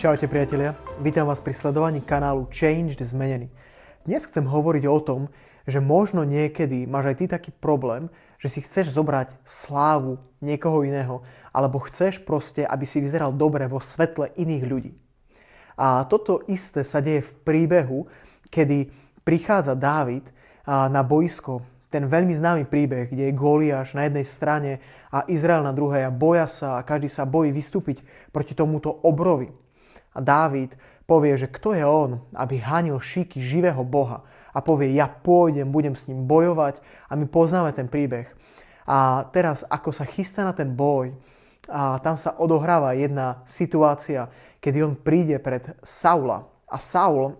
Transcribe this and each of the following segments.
Čaute priatelia, vítam vás pri sledovaní kanálu Changed Zmenený. Dnes chcem hovoriť o tom, že možno niekedy máš aj ty taký problém, že si chceš zobrať slávu niekoho iného, alebo chceš proste, aby si vyzeral dobre vo svetle iných ľudí. A toto isté sa deje v príbehu, kedy prichádza Dávid na boisko, ten veľmi známy príbeh, kde je Goliáš na jednej strane a Izrael na druhej a boja sa a každý sa bojí vystúpiť proti tomuto obrovi. A Dávid povie, že kto je on, aby hanil šíky živého Boha a povie, ja pôjdem, budem s ním bojovať a my poznáme ten príbeh. A teraz, ako sa chystá na ten boj, a tam sa odohráva jedna situácia, kedy on príde pred Saula a Saul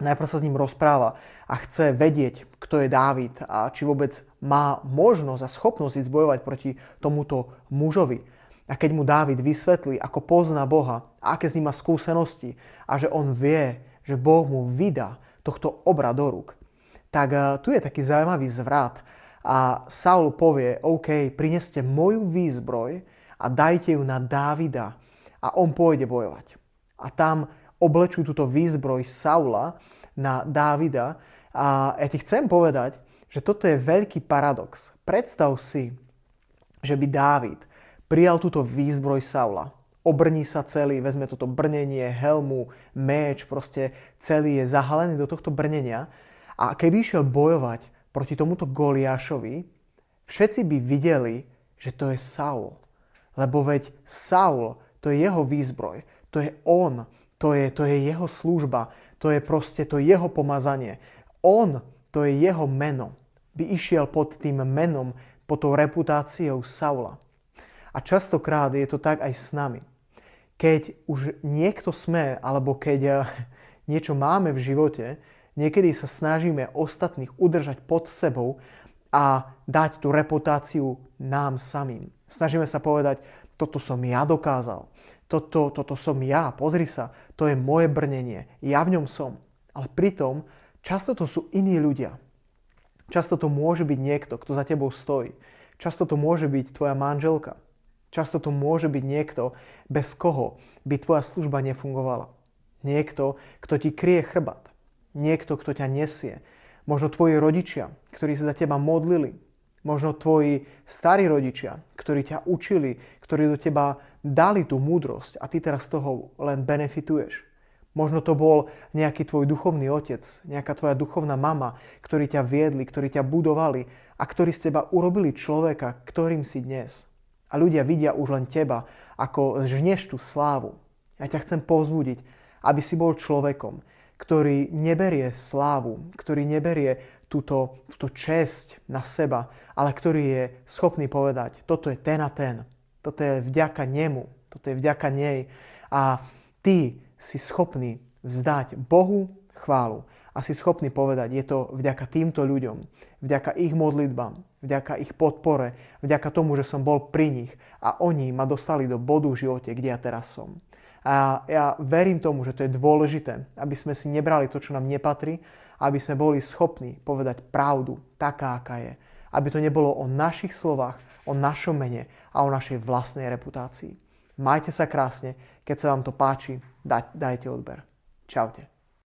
najprv sa s ním rozpráva a chce vedieť, kto je Dávid a či vôbec má možnosť a schopnosť ísť bojovať proti tomuto mužovi. A keď mu Dávid vysvetlí, ako pozná Boha, aké s ním má skúsenosti a že on vie, že Boh mu vydá tohto obra do rúk, tak eh, tu je taký zaujímavý zvrat a Saul povie, OK, prineste moju výzbroj a dajte ju na Dávida a on pôjde bojovať. A tam oblečujú túto výzbroj Saula na Dávida a ja ti chcem povedať, že toto je veľký paradox. Predstav si, že by Dávid prijal túto výzbroj Saula. Obrní sa celý, vezme toto brnenie, helmu, meč, proste celý je zahalený do tohto brnenia. A keby išiel bojovať proti tomuto Goliášovi, všetci by videli, že to je Saul. Lebo veď Saul, to je jeho výzbroj, to je on, to je, to je jeho služba, to je proste to jeho pomazanie. On, to je jeho meno. By išiel pod tým menom, pod tou reputáciou Saula. A častokrát je to tak aj s nami. Keď už niekto sme, alebo keď eh, niečo máme v živote, niekedy sa snažíme ostatných udržať pod sebou a dať tú reputáciu nám samým. Snažíme sa povedať, toto som ja dokázal, toto, toto som ja, pozri sa, to je moje brnenie, ja v ňom som. Ale pritom často to sú iní ľudia. Často to môže byť niekto, kto za tebou stojí. Často to môže byť tvoja manželka, Často to môže byť niekto, bez koho by tvoja služba nefungovala. Niekto, kto ti kryje chrbat. Niekto, kto ťa nesie. Možno tvoji rodičia, ktorí sa za teba modlili. Možno tvoji starí rodičia, ktorí ťa učili, ktorí do teba dali tú múdrosť a ty teraz z toho len benefituješ. Možno to bol nejaký tvoj duchovný otec, nejaká tvoja duchovná mama, ktorí ťa viedli, ktorí ťa budovali a ktorí z teba urobili človeka, ktorým si dnes. A ľudia vidia už len teba, ako žneš tú slávu. Ja ťa chcem povzbudiť, aby si bol človekom, ktorý neberie slávu, ktorý neberie túto, túto česť na seba, ale ktorý je schopný povedať, toto je ten a ten, toto je vďaka nemu, toto je vďaka nej. A ty si schopný vzdať Bohu chválu a si schopný povedať, je to vďaka týmto ľuďom, vďaka ich modlitbám, vďaka ich podpore, vďaka tomu, že som bol pri nich a oni ma dostali do bodu v živote, kde ja teraz som. A ja verím tomu, že to je dôležité, aby sme si nebrali to, čo nám nepatrí, aby sme boli schopní povedať pravdu, taká, aká je. Aby to nebolo o našich slovách, o našom mene a o našej vlastnej reputácii. Majte sa krásne, keď sa vám to páči, dajte odber. Čaute.